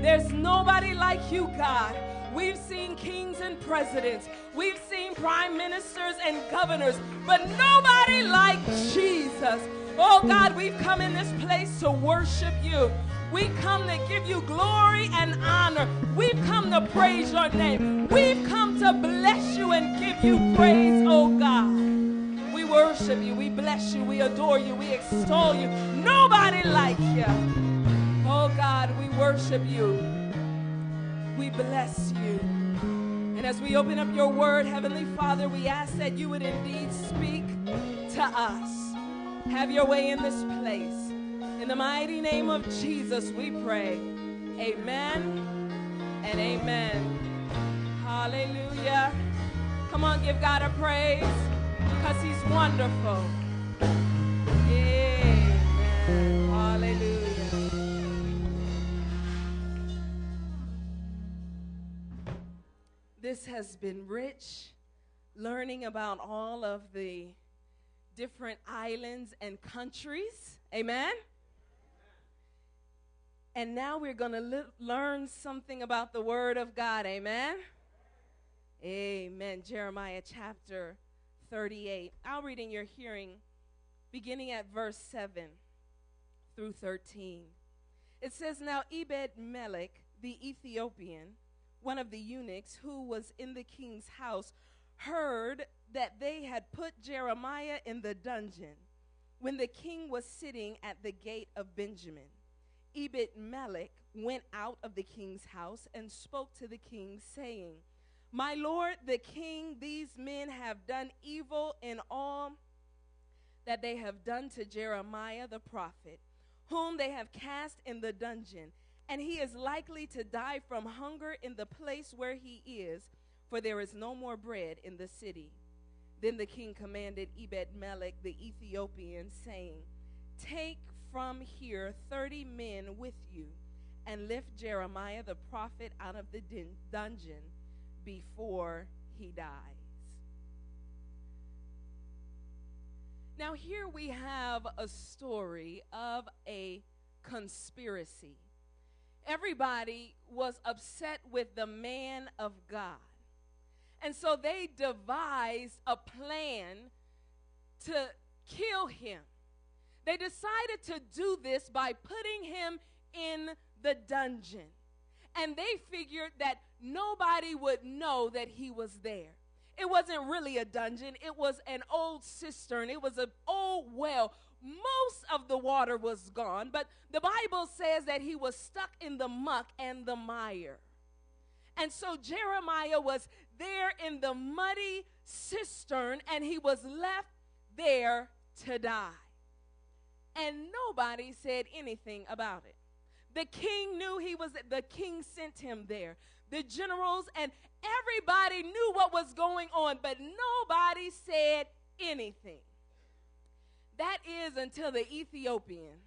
There's nobody like you, God. We've seen kings and presidents, we've seen prime ministers and governors, but nobody like Jesus. Oh God, we've come in this place to worship you. We come to give you glory and honor. We've come to praise your name. We've come to bless you and give you praise, oh God. We worship you. We bless you. We adore you. We extol you. Nobody like you. Oh God, we worship you. We bless you. And as we open up your word, Heavenly Father, we ask that you would indeed speak to us. Have your way in this place. In the mighty name of Jesus, we pray. Amen and amen. Hallelujah. Come on, give God a praise because he's wonderful. This has been rich learning about all of the different islands and countries. Amen. And now we're going to learn something about the Word of God. Amen. Amen. Jeremiah chapter 38. I'll read in your hearing, beginning at verse 7 through 13. It says, Now Ebed Melech, the Ethiopian, one of the eunuchs who was in the king's house, heard that they had put Jeremiah in the dungeon when the king was sitting at the gate of Benjamin. Ebed Melech went out of the king's house and spoke to the king, saying, My lord, the king, these men have done evil in all that they have done to Jeremiah the prophet, whom they have cast in the dungeon, and he is likely to die from hunger in the place where he is, for there is no more bread in the city. Then the king commanded Ebed Melech the Ethiopian, saying, Take from here 30 men with you and lift Jeremiah the prophet out of the dungeon before he dies. Now, here we have a story of a conspiracy. Everybody was upset with the man of God. And so they devised a plan to kill him. They decided to do this by putting him in the dungeon. And they figured that nobody would know that he was there. It wasn't really a dungeon, it was an old cistern, it was an old well. Most of the water was gone, but the Bible says that he was stuck in the muck and the mire. And so Jeremiah was there in the muddy cistern and he was left there to die and nobody said anything about it. The king knew he was, the king sent him there. The generals and everybody knew what was going on, but nobody said anything. That is until the Ethiopian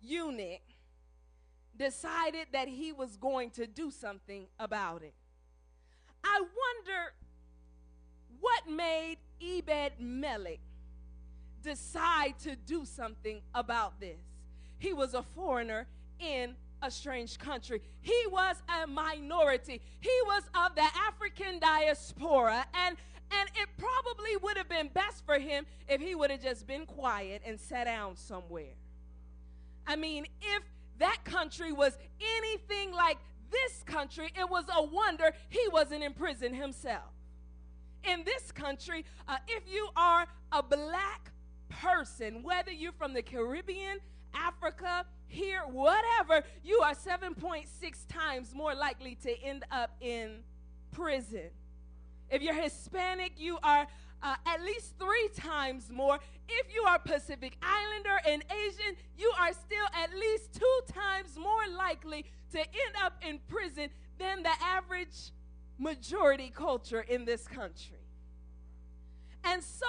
eunuch decided that he was going to do something about it. I wonder what made Ebed Melech decide to do something about this. He was a foreigner in a strange country. He was a minority. He was of the African diaspora and and it probably would have been best for him if he would have just been quiet and sat down somewhere. I mean, if that country was anything like this country, it was a wonder he wasn't in prison himself. In this country, uh, if you are a black person, whether you're from the Caribbean, Africa, here, whatever, you are 7.6 times more likely to end up in prison. If you're Hispanic, you are uh, at least three times more. If you are Pacific Islander and Asian, you are still at least two times more likely to end up in prison than the average majority culture in this country. And so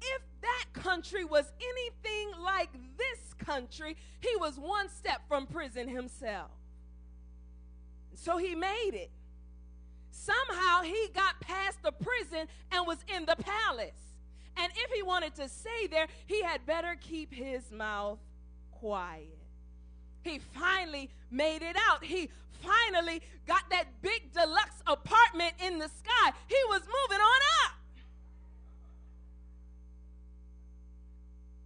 if that country was anything like this country, he was one step from prison himself. So he made it. Somehow he got past the prison and was in the palace. And if he wanted to stay there, he had better keep his mouth quiet. He finally made it out. He finally got that big deluxe apartment in the sky. He was moving on up.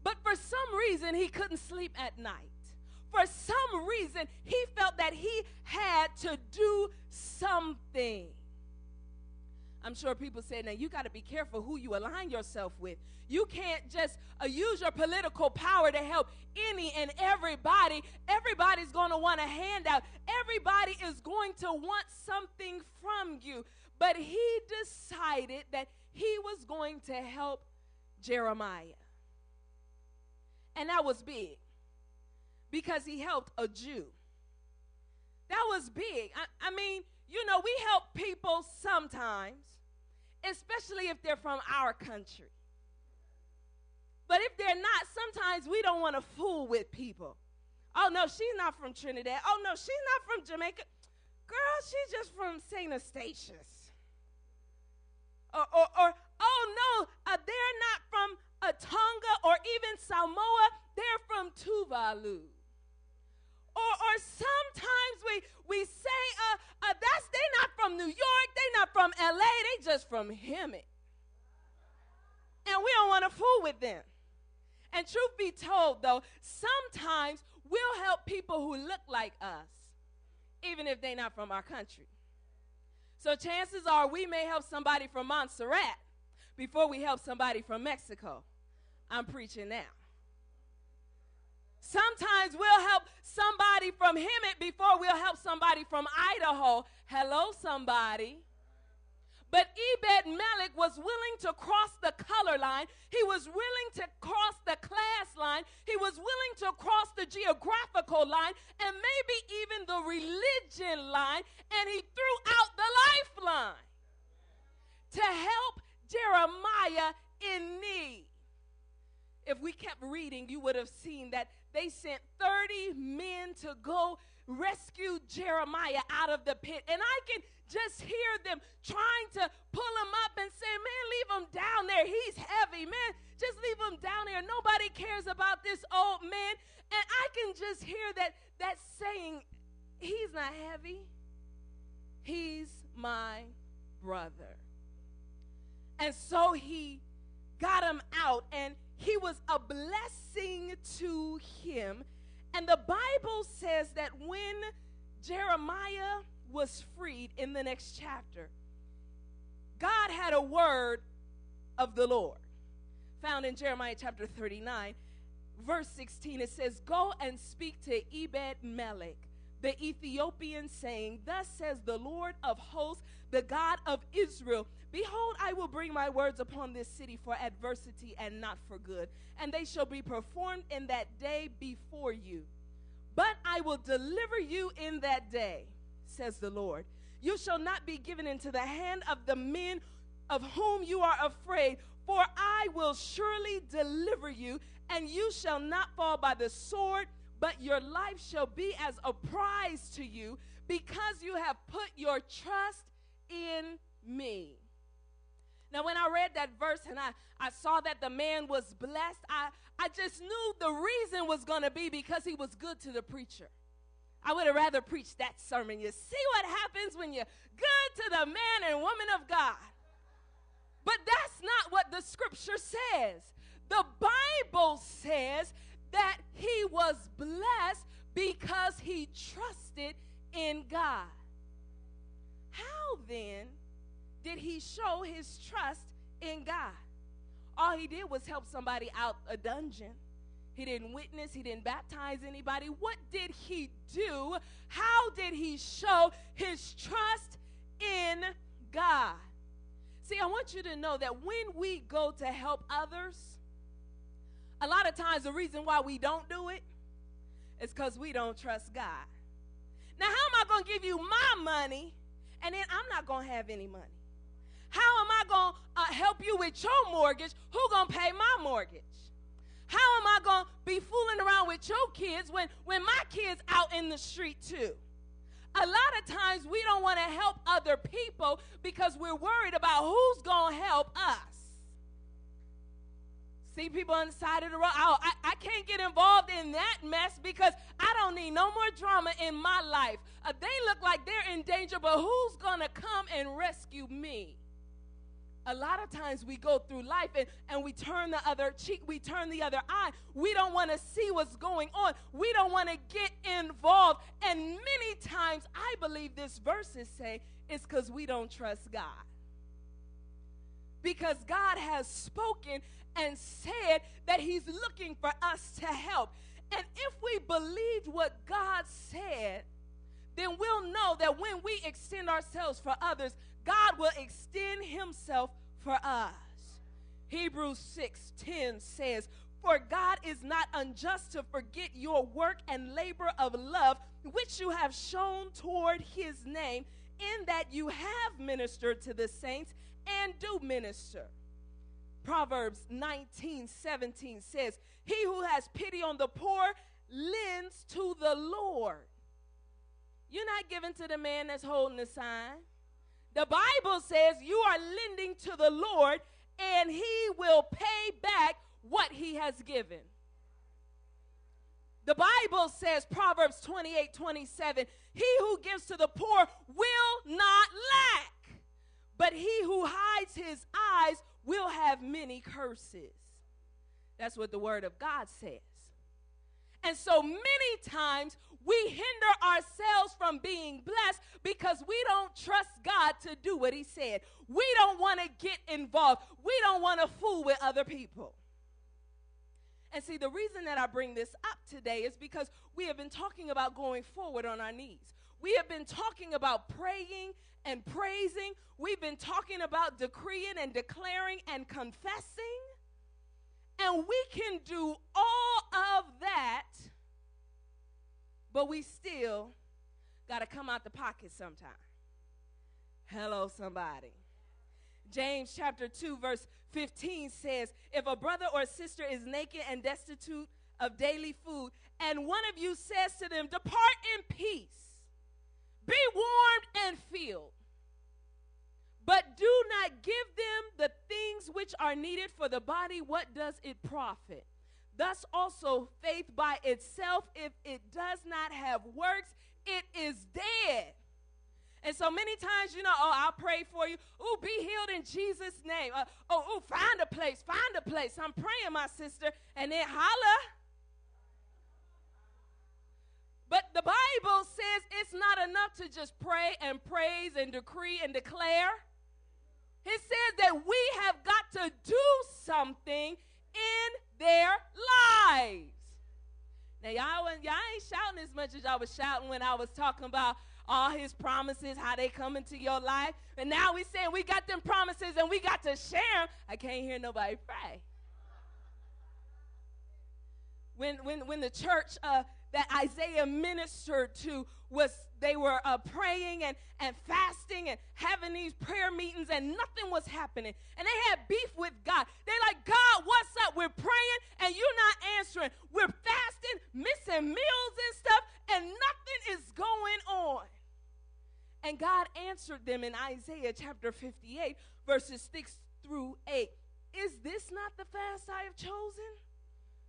But for some reason, he couldn't sleep at night. For some reason, he felt that he had to do something. I'm sure people say, now you got to be careful who you align yourself with. You can't just uh, use your political power to help any and everybody. Everybody's going to want a handout. Everybody is going to want something from you. But he decided that he was going to help Jeremiah. And that was big because he helped a Jew. That was big. I, I mean, you know, we help people sometimes, especially if they're from our country. But if they're not, sometimes we don't want to fool with people. Oh, no, she's not from Trinidad. Oh, no, she's not from Jamaica. Girl, she's just from St. Eustatius. Or, or, or oh, no, uh, they're not from uh, Tonga or even Samoa. They're from Tuvalu. Or, or sometimes we, we say, uh, uh, that's, they're not from New York, they're not from LA, they just from Hemet. And we don't want to fool with them. And truth be told, though, sometimes we'll help people who look like us, even if they're not from our country. So chances are we may help somebody from Montserrat before we help somebody from Mexico. I'm preaching now. Sometimes we'll help somebody from Hemet before we'll help somebody from Idaho. Hello, somebody. But Ebed Melech was willing to cross the color line. He was willing to cross the class line. He was willing to cross the geographical line and maybe even the religion line. And he threw out the lifeline to help Jeremiah in need. If we kept reading, you would have seen that they sent 30 men to go rescue Jeremiah out of the pit. And I can just hear them trying to pull him up and say, Man, leave him down there. He's heavy, man. Just leave him down there. Nobody cares about this old man. And I can just hear that that saying, He's not heavy. He's my brother. And so he got him out and he was a blessing to him. And the Bible says that when Jeremiah was freed in the next chapter, God had a word of the Lord. Found in Jeremiah chapter 39, verse 16, it says, Go and speak to Ebed Melech, the Ethiopian, saying, Thus says the Lord of hosts, the God of Israel Behold, I will bring my words upon this city for adversity and not for good, and they shall be performed in that day before you. But I will deliver you in that day, says the Lord. You shall not be given into the hand of the men of whom you are afraid, for I will surely deliver you, and you shall not fall by the sword, but your life shall be as a prize to you, because you have put your trust in me. Now, when I read that verse and I, I saw that the man was blessed, I, I just knew the reason was going to be because he was good to the preacher. I would have rather preached that sermon. You see what happens when you're good to the man and woman of God. But that's not what the scripture says. The Bible says that he was blessed because he trusted in God. How then did he show his trust in God? All he did was help somebody out a dungeon. He didn't witness, he didn't baptize anybody. What did he do? How did he show his trust in God? See, I want you to know that when we go to help others, a lot of times the reason why we don't do it is because we don't trust God. Now, how am I going to give you my money and then I'm not going to have any money? How am I going to uh, help you with your mortgage? Who going to pay my mortgage? How am I going to be fooling around with your kids when, when my kids out in the street too? A lot of times we don't want to help other people because we're worried about who's going to help us. See people on the side of the road. Oh, I, I can't get involved in that mess because I don't need no more drama in my life. Uh, they look like they're in danger, but who's going to come and rescue me? a lot of times we go through life and, and we turn the other cheek, we turn the other eye. We don't want to see what's going on. We don't want to get involved. And many times, I believe this verses say it's because we don't trust God. Because God has spoken and said that He's looking for us to help. And if we believed what God said, then we'll know that when we extend ourselves for others, God will extend himself for us. Hebrews 6:10 says, "For God is not unjust to forget your work and labor of love which you have shown toward his name, in that you have ministered to the saints and do minister." Proverbs 19:17 says, "He who has pity on the poor lends to the Lord." You're not giving to the man that's holding the sign. The Bible says you are lending to the Lord and he will pay back what he has given. The Bible says, Proverbs 28 27, he who gives to the poor will not lack, but he who hides his eyes will have many curses. That's what the word of God says. And so many times we hinder ourselves from being blessed because we don't trust God to do what He said. We don't want to get involved. We don't want to fool with other people. And see, the reason that I bring this up today is because we have been talking about going forward on our knees. We have been talking about praying and praising. We've been talking about decreeing and declaring and confessing. And we can do all of that but we still got to come out the pocket sometime. Hello, somebody. James chapter 2, verse 15 says, If a brother or sister is naked and destitute of daily food, and one of you says to them, Depart in peace, be warmed and filled, but do not give them the things which are needed for the body, what does it profit? Thus also faith by itself, if it does not have works, it is dead. And so many times, you know, oh, I'll pray for you. Oh, be healed in Jesus' name. Uh, oh, oh, find a place, find a place. I'm praying, my sister, and then holla. But the Bible says it's not enough to just pray and praise and decree and declare. It says that we have got to do something in their lives. Now, y'all, y'all ain't shouting as much as y'all was shouting when I was talking about all his promises, how they come into your life. And now we saying we got them promises and we got to share them. I can't hear nobody pray. When, when, when the church uh, that Isaiah ministered to was they were uh, praying and, and fasting and having these prayer meetings and nothing was happening. And they had beef with God. They're like, God, what's up? We're praying and you're not answering. We're fasting, missing meals and stuff, and nothing is going on. And God answered them in Isaiah chapter 58, verses 6 through 8. Is this not the fast I have chosen?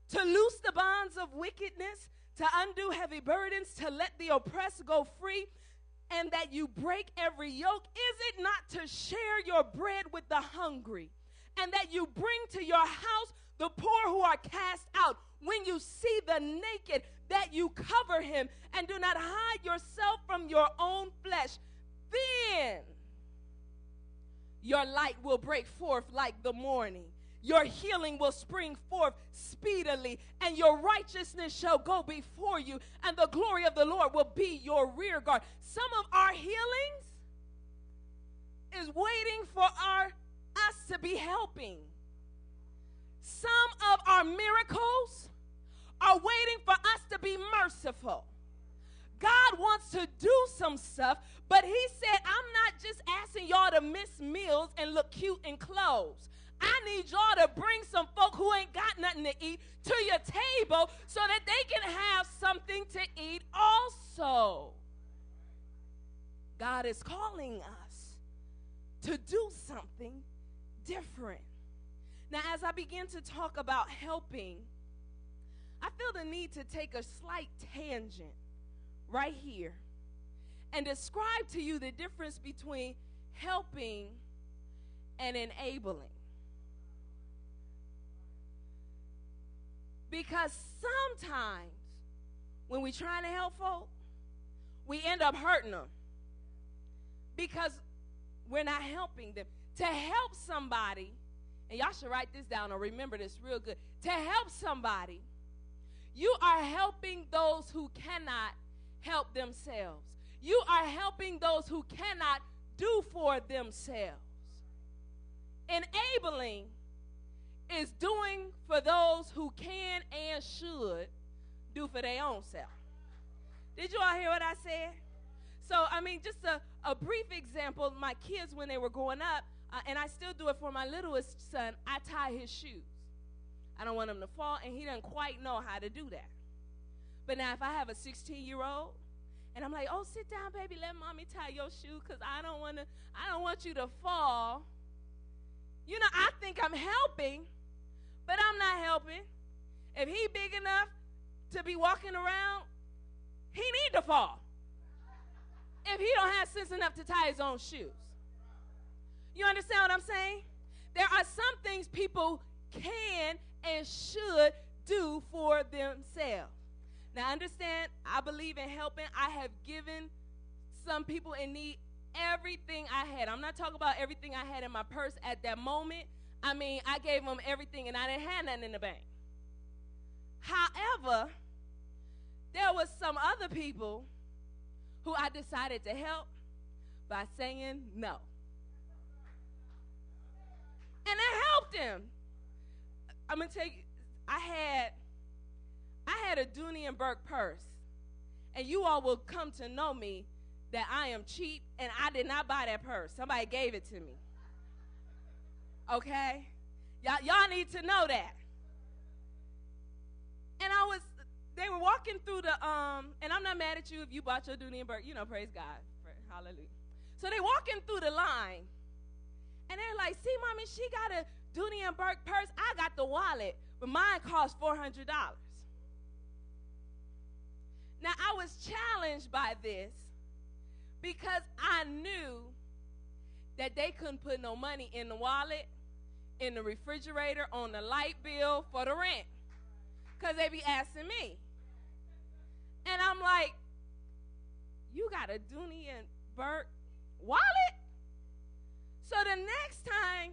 To loose the bonds of wickedness to undo heavy burdens, to let the oppressed go free, and that you break every yoke? Is it not to share your bread with the hungry, and that you bring to your house the poor who are cast out? When you see the naked, that you cover him, and do not hide yourself from your own flesh, then your light will break forth like the morning your healing will spring forth speedily, and your righteousness shall go before you, and the glory of the Lord will be your rear guard. Some of our healings is waiting for our us to be helping. Some of our miracles are waiting for us to be merciful. God wants to do some stuff, but He said, I'm not just asking y'all to miss meals and look cute in clothes. Bring some folk who ain't got nothing to eat to your table so that they can have something to eat also. God is calling us to do something different. Now, as I begin to talk about helping, I feel the need to take a slight tangent right here and describe to you the difference between helping and enabling. Because sometimes when we're trying to help folk, we end up hurting them because we're not helping them. To help somebody, and y'all should write this down or remember this real good. To help somebody, you are helping those who cannot help themselves. You are helping those who cannot do for themselves. Enabling is doing for those who can and should do for their own self. Did you all hear what I said? So, I mean, just a, a brief example my kids, when they were growing up, uh, and I still do it for my littlest son, I tie his shoes. I don't want him to fall, and he doesn't quite know how to do that. But now, if I have a 16 year old, and I'm like, "Oh, sit down, baby. Let mommy tie your shoe, cause I don't want to. I don't want you to fall." You know, I think I'm helping, but I'm not helping. If he big enough to be walking around, he need to fall. If he don't have sense enough to tie his own shoes. You understand what I'm saying? There are some things people can and should do for themselves. Now, understand, I believe in helping. I have given some people in need everything I had. I'm not talking about everything I had in my purse at that moment. I mean, I gave them everything and I didn't have nothing in the bank. However, there was some other people who I decided to help by saying no and I helped them. I'm gonna tell you, I had I had a Dooney and Bourke purse, and you all will come to know me that I am cheap, and I did not buy that purse. Somebody gave it to me. Okay, y'all y'all need to know that. And I was, they were walking through the um, and I'm not mad at you if you bought your Dooney and Bourke. You know, praise God, hallelujah. So they walking through the line and they're like, see, mommy, she got a Dooney and Bourke purse. I got the wallet, but mine cost $400. Now, I was challenged by this because I knew that they couldn't put no money in the wallet, in the refrigerator, on the light bill for the rent. Because they be asking me. And I'm like, you got a Dooney and Bourke wallet? So the next time,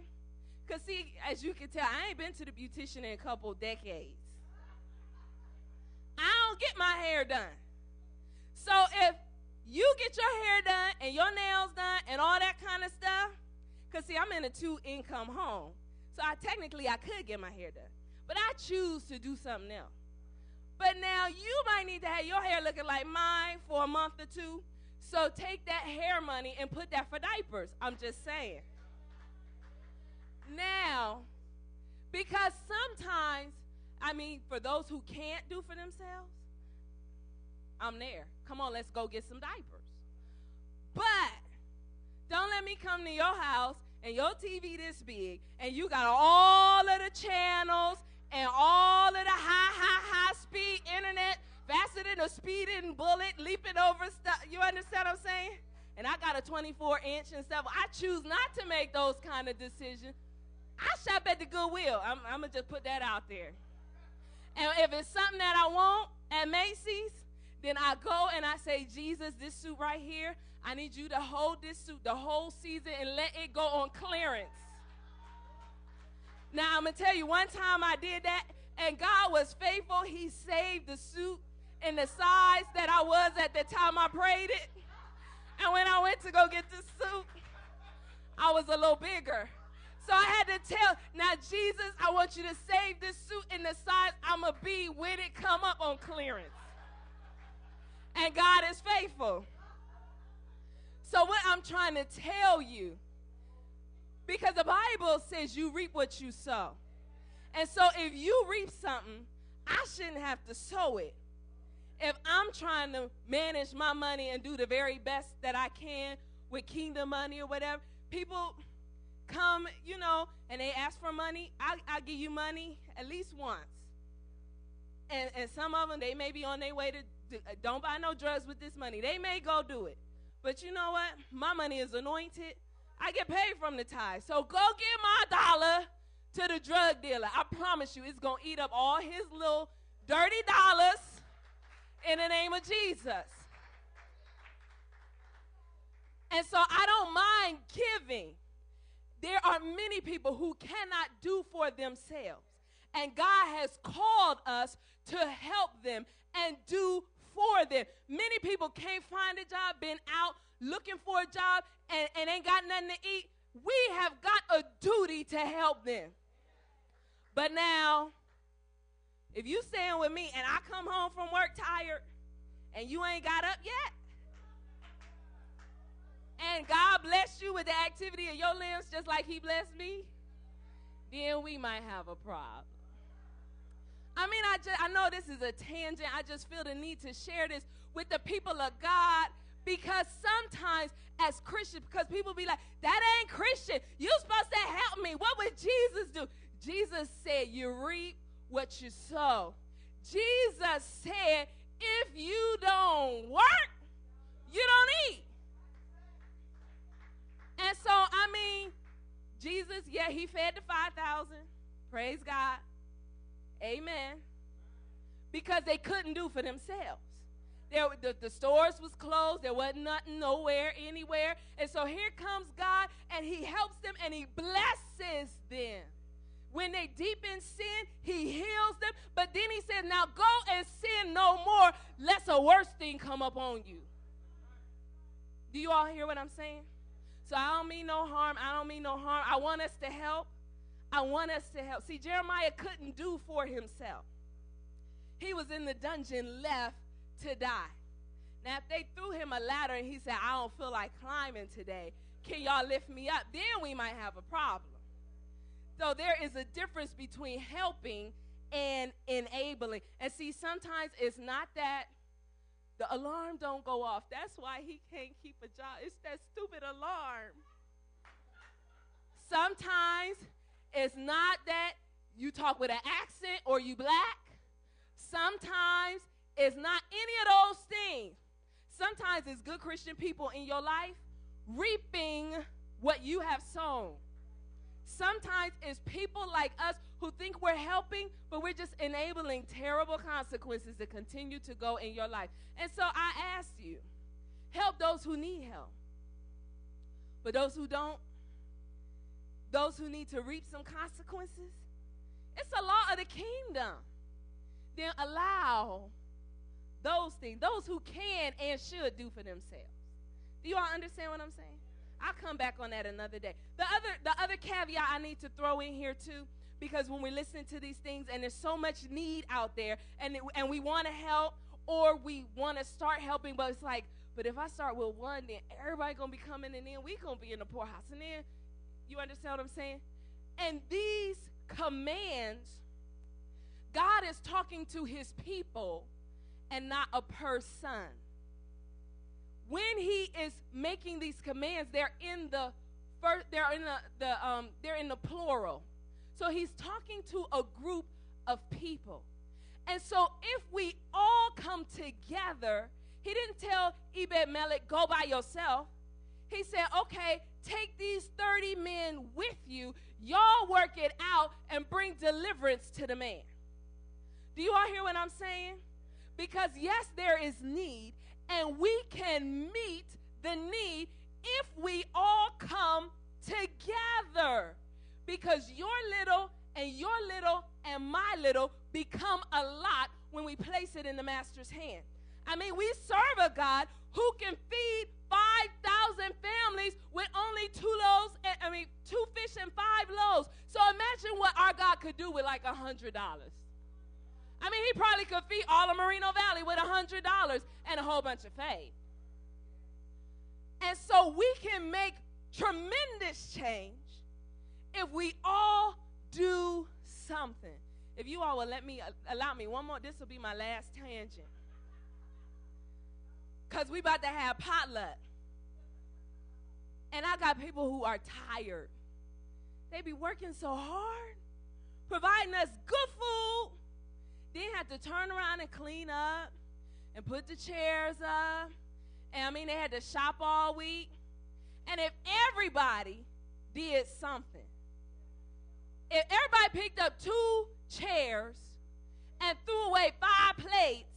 because see, as you can tell, I ain't been to the beautician in a couple decades. I don't get my hair done. So if you get your hair done and your nails done and all that kind of stuff, because see, I'm in a two income home. So I technically I could get my hair done. But I choose to do something else. But now you might need to have your hair looking like mine for a month or two so take that hair money and put that for diapers. I'm just saying. Now, because sometimes, I mean, for those who can't do for themselves, I'm there. Come on, let's go get some diapers. But don't let me come to your house and your TV this big and you got all of the channels and all of the high, high, high speed internet faster than a speeding bullet, leaping over stuff. You understand what I'm saying? And I got a 24 inch and stuff. I choose not to make those kind of decisions. I shop at the Goodwill. I'm, I'm going to just put that out there. And if it's something that I want at Macy's, then I go and I say, Jesus, this suit right here, I need you to hold this suit the whole season and let it go on clearance. Now, I'm going to tell you, one time I did that, and God was faithful. He saved the suit in the size that I was at the time I prayed it. And when I went to go get the suit, I was a little bigger. So I had to tell, now, Jesus, I want you to save this suit in the size I'm going to be when it come up on clearance. And God is faithful. So what I'm trying to tell you, because the Bible says you reap what you sow. And so if you reap something, I shouldn't have to sow it if I'm trying to manage my money and do the very best that I can with kingdom money or whatever, people, come, you know, and they ask for money, I, I'll give you money at least once. And, and some of them, they may be on their way to, uh, don't buy no drugs with this money. They may go do it. But you know what? My money is anointed. I get paid from the tithe. So go get my dollar to the drug dealer. I promise you, it's going to eat up all his little dirty dollars in the name of Jesus. And so I don't mind giving. There are many people who cannot do for themselves. And God has called us to help them and do for them. Many people can't find a job, been out looking for a job, and, and ain't got nothing to eat. We have got a duty to help them. But now, if you staying with me and I come home from work tired and you ain't got up yet, and God bless you with the activity of your limbs just like He blessed me, then we might have a problem. I mean, I just I know this is a tangent. I just feel the need to share this with the people of God because sometimes as Christians, because people be like, that ain't Christian. You supposed to help me. What would Jesus do? Jesus said, you reap what you sow. Jesus said, if you don't work, you don't eat. And so, I mean, Jesus, yeah, he fed the 5,000. Praise God. Amen. Because they couldn't do for themselves. There, the, the stores was closed. There wasn't nothing nowhere, anywhere. And so here comes God, and he helps them, and he blesses them. When they deep in sin, he heals them. But then he says, now go and sin no more, lest a worse thing come upon you. Do you all hear what I'm saying? So I don't mean no harm. I don't mean no harm. I want us to help. I want us to help. See, Jeremiah couldn't do for himself. He was in the dungeon left to die. Now, if they threw him a ladder and he said, I don't feel like climbing today, can y'all lift me up? Then we might have a problem. So there is a difference between helping and enabling. And see, sometimes it's not that the alarm don't go off. That's why he can't keep a job. It's that stupid alarm. Sometimes it's not that you talk with an accent or you black. Sometimes it's not any of those things. Sometimes it's good Christian people in your life reaping what you have sown. Sometimes it's people like us who think we're helping, but we're just enabling terrible consequences to continue to go in your life. And so I ask you help those who need help. But those who don't, those who need to reap some consequences, it's a law of the kingdom. Then allow those things, those who can and should do for themselves. Do you all understand what I'm saying? I'll come back on that another day. The other, the other caveat I need to throw in here too, because when we listen to these things and there's so much need out there, and it, and we want to help or we want to start helping, but it's like, but if I start with one, then everybody gonna be coming, and then we gonna be in the poorhouse, and then you understand what I'm saying? And these commands, God is talking to His people, and not a person when he is making these commands, they're in the first, they're in the, the um, they're in the plural. So he's talking to a group of people. And so if we all come together, he didn't tell Ebed Melech, go by yourself. He said, okay, take these 30 men with you. Y'all work it out and bring deliverance to the man. Do you all hear what I'm saying? Because yes, there is need, and we can meet the need if we all come together. Because your little and your little and my little become a lot when we place it in the master's hand. I mean, we serve a God who can feed 5,000 families with only two loaves, and, I mean, two fish and five loaves. So imagine what our God could do with like a $100. I mean, he probably could feed all of Moreno Valley with a $100 and a whole bunch of faith. And so we can make tremendous change if we all do something. If you all will let me, uh, allow me one more, this will be my last tangent. Because we about to have potluck. And I got people who are tired. they be working so hard, providing us good food, then have to turn around and clean up and put the chairs up. And I mean, they had to shop all week. And if everybody did something, if everybody picked up two chairs and threw away five plates,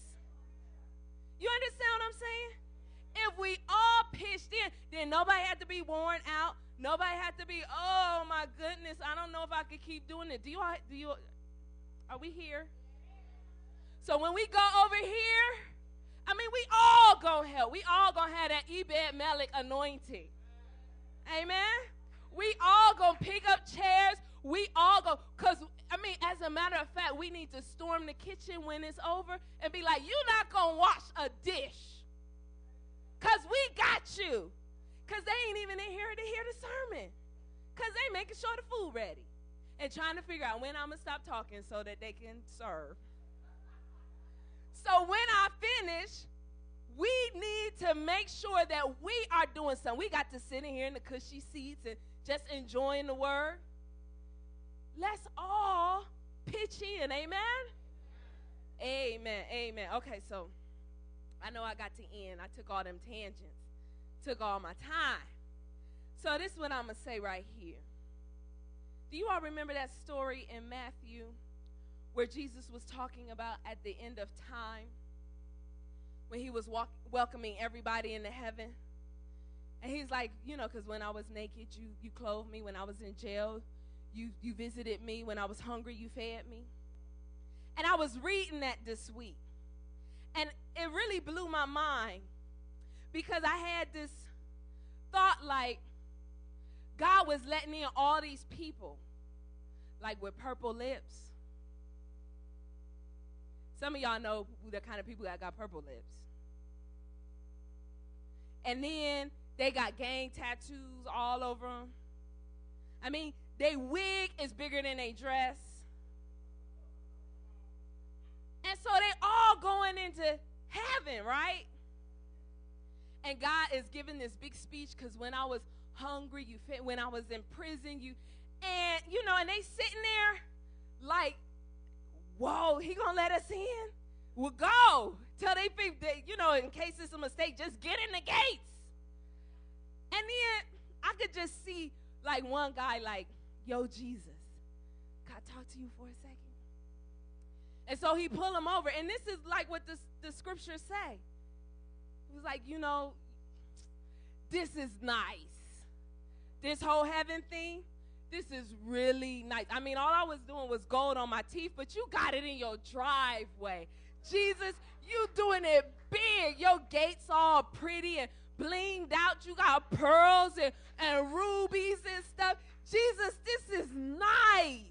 you understand what I'm saying? If we all pitched in, then nobody had to be worn out. Nobody had to be, oh my goodness, I don't know if I could keep doing it. Do you, do you, are we here? So when we go over here, I mean, we all gonna help. We all gonna have that Ebed Melech anointing. Amen. We all gonna pick up chairs. We all go, cause I mean, as a matter of fact, we need to storm the kitchen when it's over and be like, "You're not gonna wash a dish, cause we got you." Cause they ain't even in here to hear the sermon, cause they making sure the food ready and trying to figure out when I'm gonna stop talking so that they can serve. So when I finish, we need to make sure that we are doing something. We got to sit in here in the cushy seats and just enjoying the word. Let's all pitch in. Amen. Amen. Amen. Okay, so I know I got to end. I took all them tangents, took all my time. So this is what I'm going to say right here. Do you all remember that story in Matthew where Jesus was talking about at the end of time when he was walk- welcoming everybody into heaven? And he's like, you know, because when I was naked, you, you clothed me. When I was in jail, you, you visited me. When I was hungry, you fed me. And I was reading that this week. And it really blew my mind because I had this thought like God was letting in all these people, like with purple lips. Some of y'all know the kind of people that got purple lips. And then they got gang tattoos all over them. I mean, they wig is bigger than they dress. And so they all going into heaven, right? And God is giving this big speech because when I was hungry, you fit. When I was in prison, you, and you know, and they sitting there like, whoa, he gonna let us in? We'll go till they think that you know, in case it's a mistake, just get in the gates. And then I could just see like one guy like, yo, Jesus, can I talk to you for a second? And so he pulled him over. And this is like what the, the scriptures say. He was like, you know, this is nice. This whole heaven thing, this is really nice. I mean, all I was doing was gold on my teeth, but you got it in your driveway. Jesus, you doing it big. Your gates all pretty and blinged out. You got pearls and, and rubies and stuff. Jesus, this is nice.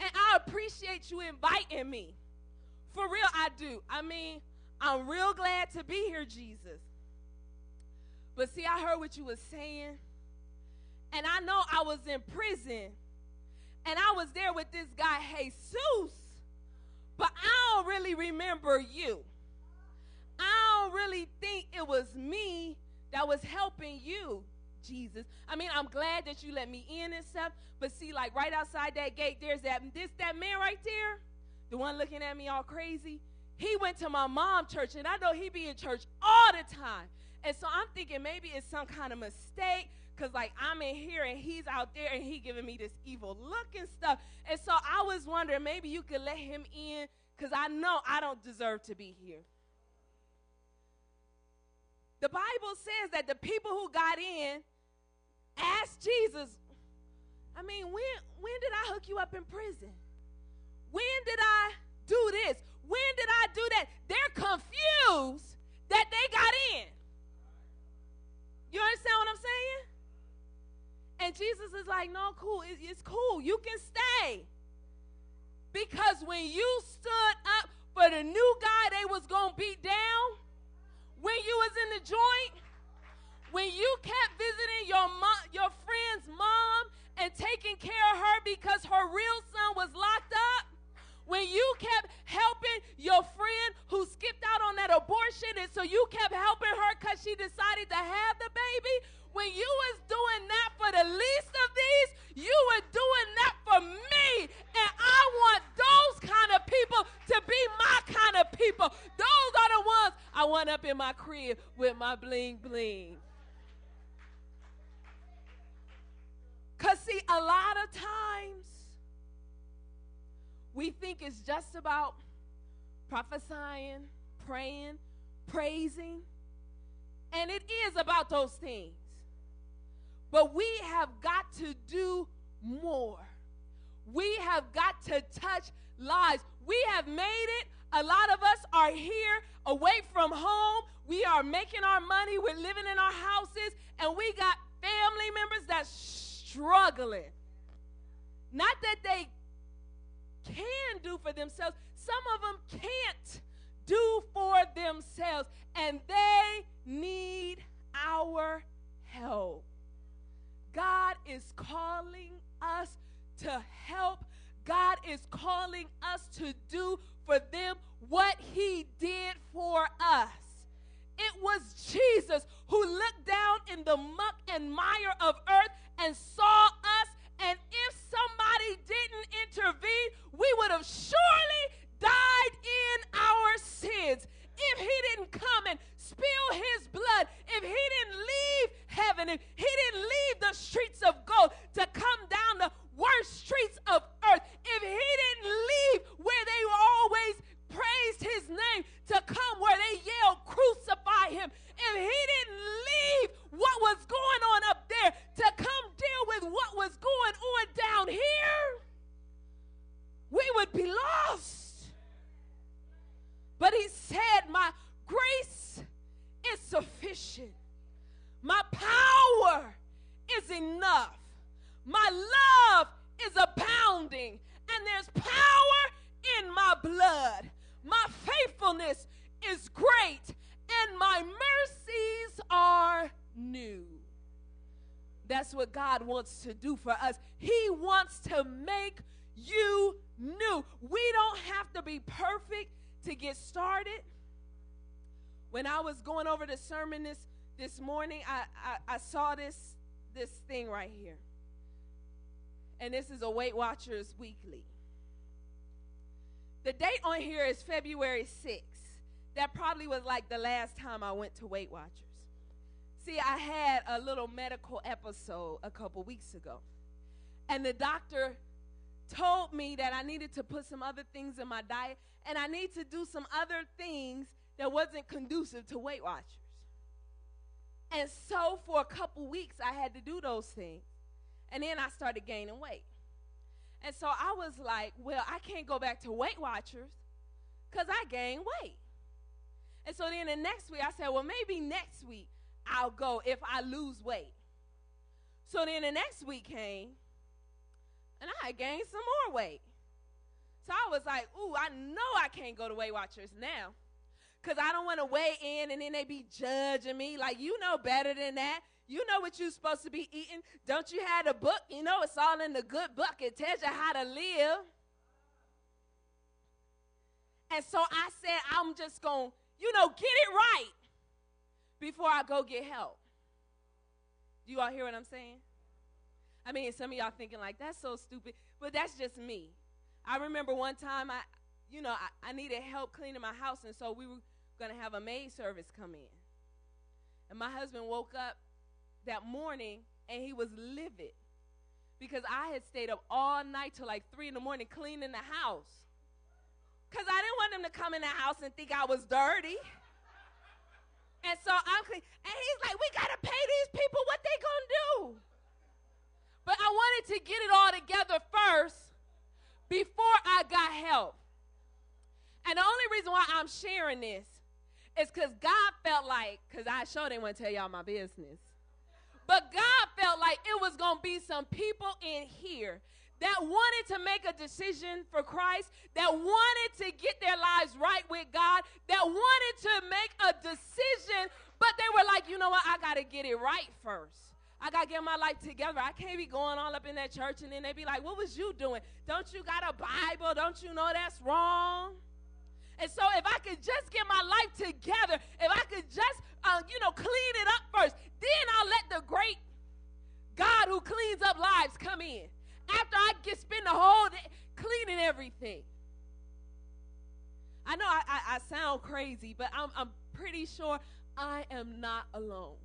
And I appreciate you inviting me. For real, I do. I mean, I'm real glad to be here, Jesus. But see, I heard what you were saying. And I know I was in prison. And I was there with this guy, Jesus. But I don't really remember you. I don't really think it was me that was helping you, Jesus. I mean, I'm glad that you let me in and stuff, but see, like right outside that gate, there's that this that man right there, the one looking at me all crazy. He went to my mom church, and I know he be in church all the time. And so I'm thinking maybe it's some kind of mistake. Cause like I'm in here and he's out there and he giving me this evil look and stuff. And so I was wondering maybe you could let him in because I know I don't deserve to be here. The Bible says that the people who got in asked Jesus, I mean, when when did I hook you up in prison? When did I do this? When did I do that? They're confused that they got in. You understand what I'm saying? And Jesus is like, no, cool. It's, it's cool. You can stay. Because when you stood up for the new guy they was going to beat down, when you was in the joint, when you kept visiting your mom, your friend's mom and taking care of her because her real son was locked up, when you kept helping your friend who skipped out on that abortion and so you kept helping her because she decided to have the baby, when you was doing that for the least of these, you were doing that for me. And I want those kind of people to be my kind of people. Those are the ones up in my crib with my bling bling. Because, see, a lot of times we think it's just about prophesying, praying, praising. And it is about those things. But we have got to do more. We have got to touch lives. We have made it. A lot of us are here away from home. We are making our money. We're living in our houses. And we got family members that's struggling. Not that they can do for themselves, some of them can't do for themselves. And they need our help. God is calling us to help. God is calling That's what God wants to do for us. He wants to make you new. We don't have to be perfect to get started. When I was going over the sermon this, this morning, I, I, I saw this, this thing right here. And this is a Weight Watchers Weekly. The date on here is February 6th. That probably was like the last time I went to Weight Watchers. See, I had a little medical episode a couple weeks ago. And the doctor told me that I needed to put some other things in my diet and I need to do some other things that wasn't conducive to Weight Watchers. And so for a couple weeks, I had to do those things. And then I started gaining weight. And so I was like, well, I can't go back to Weight Watchers because I gained weight. And so then the next week, I said, well, maybe next week I'll go if I lose weight. So then the next week came, and I gained some more weight. So I was like, ooh, I know I can't go to Weight Watchers now. Because I don't want to weigh in and then they be judging me. Like, you know better than that. You know what you're supposed to be eating. Don't you have a book? You know it's all in the good book. It tells you how to live. And so I said, I'm just going to, you know, get it right before I go get help. Do you all hear what I'm saying? I mean, some of y'all thinking like, that's so stupid. But that's just me. I remember one time I, you know, I, I needed help cleaning my house, and so we were to have a maid service come in. And my husband woke up that morning and he was livid because I had stayed up all night till like three in the morning cleaning the house. Because I didn't want him to come in the house and think I was dirty. And so I'm clean. And he's like, we got to pay these people what they going to do. But I wanted to get it all together first before I got help. And the only reason why I'm sharing this is because God felt like, because I sure didn't want to tell y'all my business. But God felt like it was going to be some people in here that wanted to make a decision for Christ, that wanted to get their lives right with God, that wanted to make a decision, but they were like, you know what, I got to get it right first. I got to get my life together. I can't be going all up in that church and then they be like, what was you doing? Don't you got a Bible? Don't you know that's wrong? And so if I could just get my life together, sure I am not alone.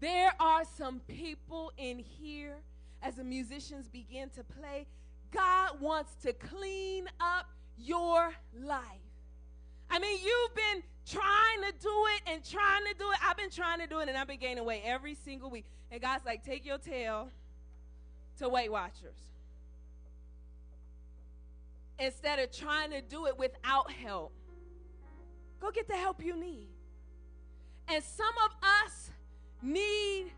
There are some people in here as the musicians begin to play. God wants to clean up your life. I mean, you've been trying to do it and trying to do it. I've been trying to do it and I've been gaining weight every single week. And God's like, take your tail to Weight Watchers. Instead of trying to do it without help, go get the help you need. And some of us need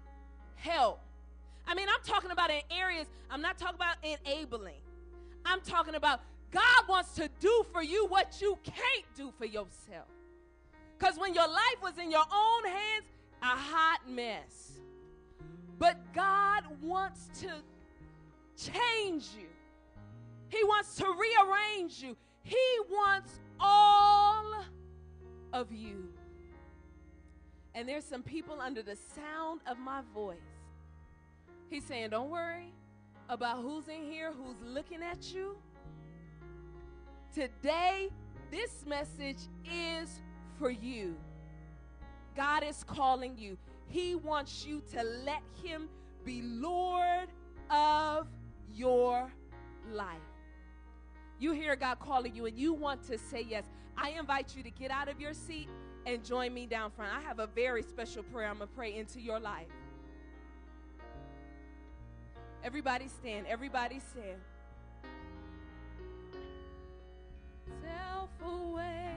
help. I mean, I'm talking about in areas, I'm not talking about enabling. I'm talking about God wants to do for you what you can't do for yourself. Because when your life was in your own hands, a hot mess. But God wants to change you, He wants to rearrange you, He wants all of you. And there's some people under the sound of my voice. He's saying, Don't worry about who's in here, who's looking at you. Today, this message is for you. God is calling you. He wants you to let Him be Lord of your life. You hear God calling you and you want to say yes. I invite you to get out of your seat and join me down front. I have a very special prayer I'm going to pray into your life. Everybody stand. Everybody stand. Self away.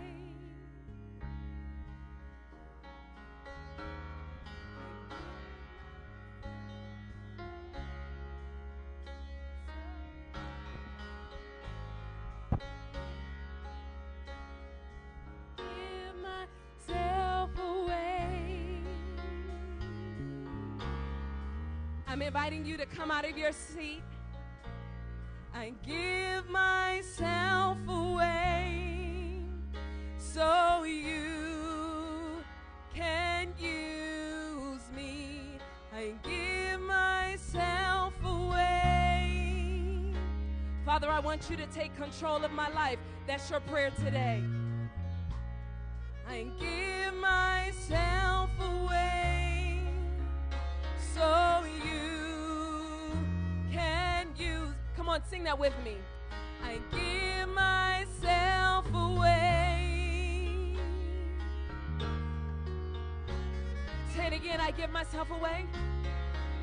I'm inviting you to come out of your seat and give myself away so you can use me. I give myself away. Father, I want you to take control of my life. That's your prayer today. I give myself away so Come on, sing that with me. I give myself away. Say it again. I give myself away.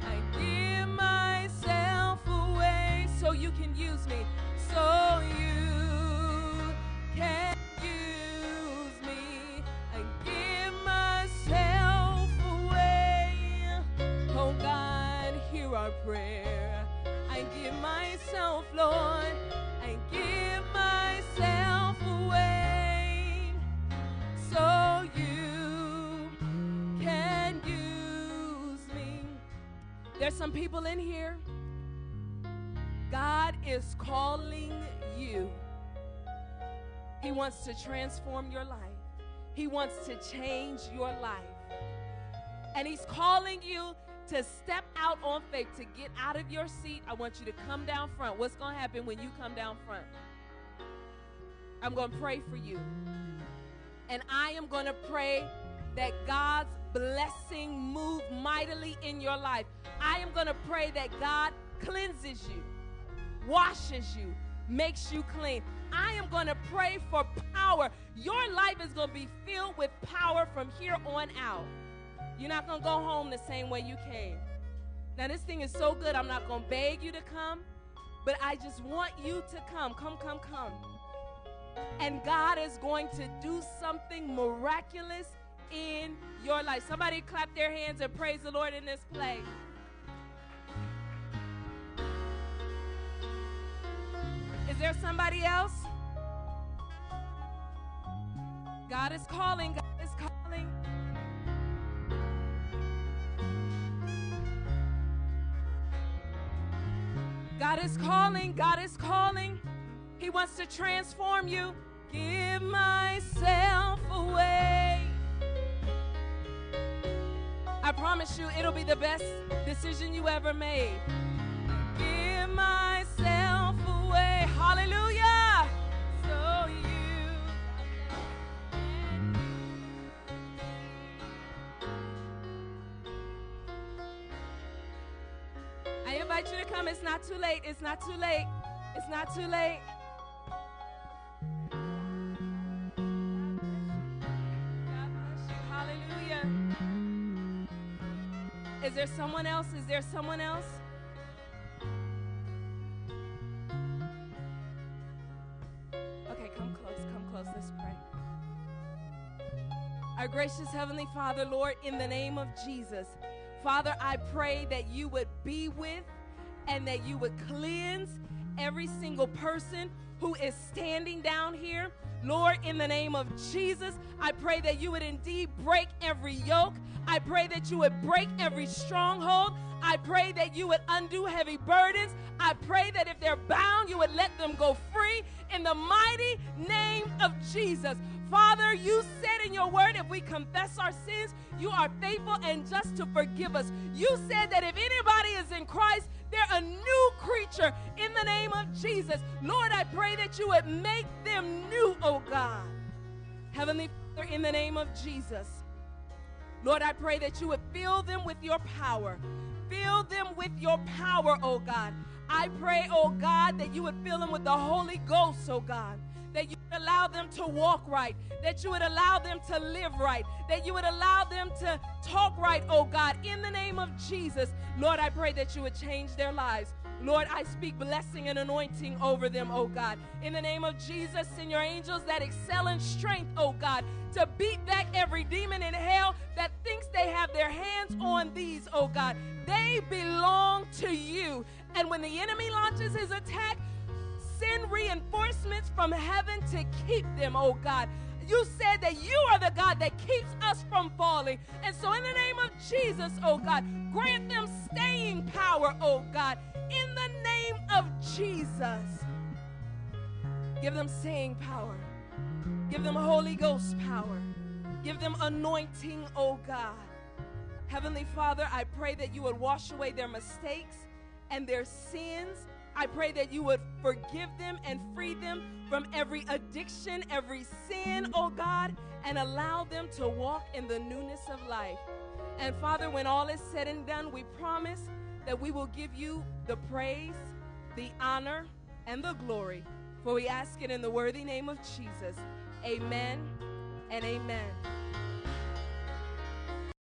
I give myself away so you can use me. So you can use me. I give myself away. Oh God, hear our prayer. I give myself, Lord. I give myself away so you can use me. There's some people in here. God is calling you. He wants to transform your life. He wants to change your life. And He's calling you to step out on faith, to get out of your seat, I want you to come down front. What's going to happen when you come down front? I'm going to pray for you. And I am going to pray that God's blessing move mightily in your life. I am going to pray that God cleanses you, washes you, makes you clean. I am going to pray for power. Your life is going to be filled with power from here on out. You're not going to go home the same way you came. Now, this thing is so good, I'm not going to beg you to come, but I just want you to come. Come, come, come. And God is going to do something miraculous in your life. Somebody clap their hands and praise the Lord in this place. Is there somebody else? God is calling. God is calling. God is calling. He wants to transform you. Give myself away. I promise you, it'll be the best decision you ever made. Give myself invite you to come. It's not too late. It's not too late. It's not too late. Is there someone else? Is there someone else? Okay, come close, come close. Let's pray. Our gracious Heavenly Father, Lord, in the name of Jesus, Father, I pray that you would be with and that you would cleanse every single person who is standing down here. Lord, in the name of Jesus, I pray that you would indeed break every yoke. I pray that you would break every stronghold. I pray that you would undo heavy burdens. I pray that if they're bound, you would let them go free in the mighty name of Jesus. Father, you said in your word, if we confess our sins, you are faithful and just to forgive us. You said that if anybody is in Christ, they're a new creature in the name of Jesus. Lord, I pray that you would make them new, oh God. Heavenly Father, in the name of Jesus. Lord, I pray that you would fill them with your power. Fill them with your power, oh God. I pray, oh God, that you would fill them with the Holy Ghost, oh God. Allow them to walk right, that you would allow them to live right, that you would allow them to talk right, oh God, in the name of Jesus. Lord, I pray that you would change their lives. Lord, I speak blessing and anointing over them, oh God. In the name of Jesus, send your angels that excel in strength, oh God, to beat back every demon in hell that thinks they have their hands on these, oh God. They belong to you. And when the enemy launches his attack, send reinforcements from heaven to keep them, oh God. You said that you are the God that keeps us from falling. And so, in the name of Jesus, oh God, grant them staying power, oh God, in the name of Jesus. Give them staying power. Give them Holy Ghost power. Give them anointing, oh God. Heavenly Father, I pray that you would wash away their mistakes and their sins. I pray that you would forgive them and free them from every addiction, every sin, oh God, and allow them to walk in the newness of life. And Father, when all is said and done, we promise that we will give you the praise, the honor, and the glory. For we ask it in the worthy name of Jesus. Amen and amen.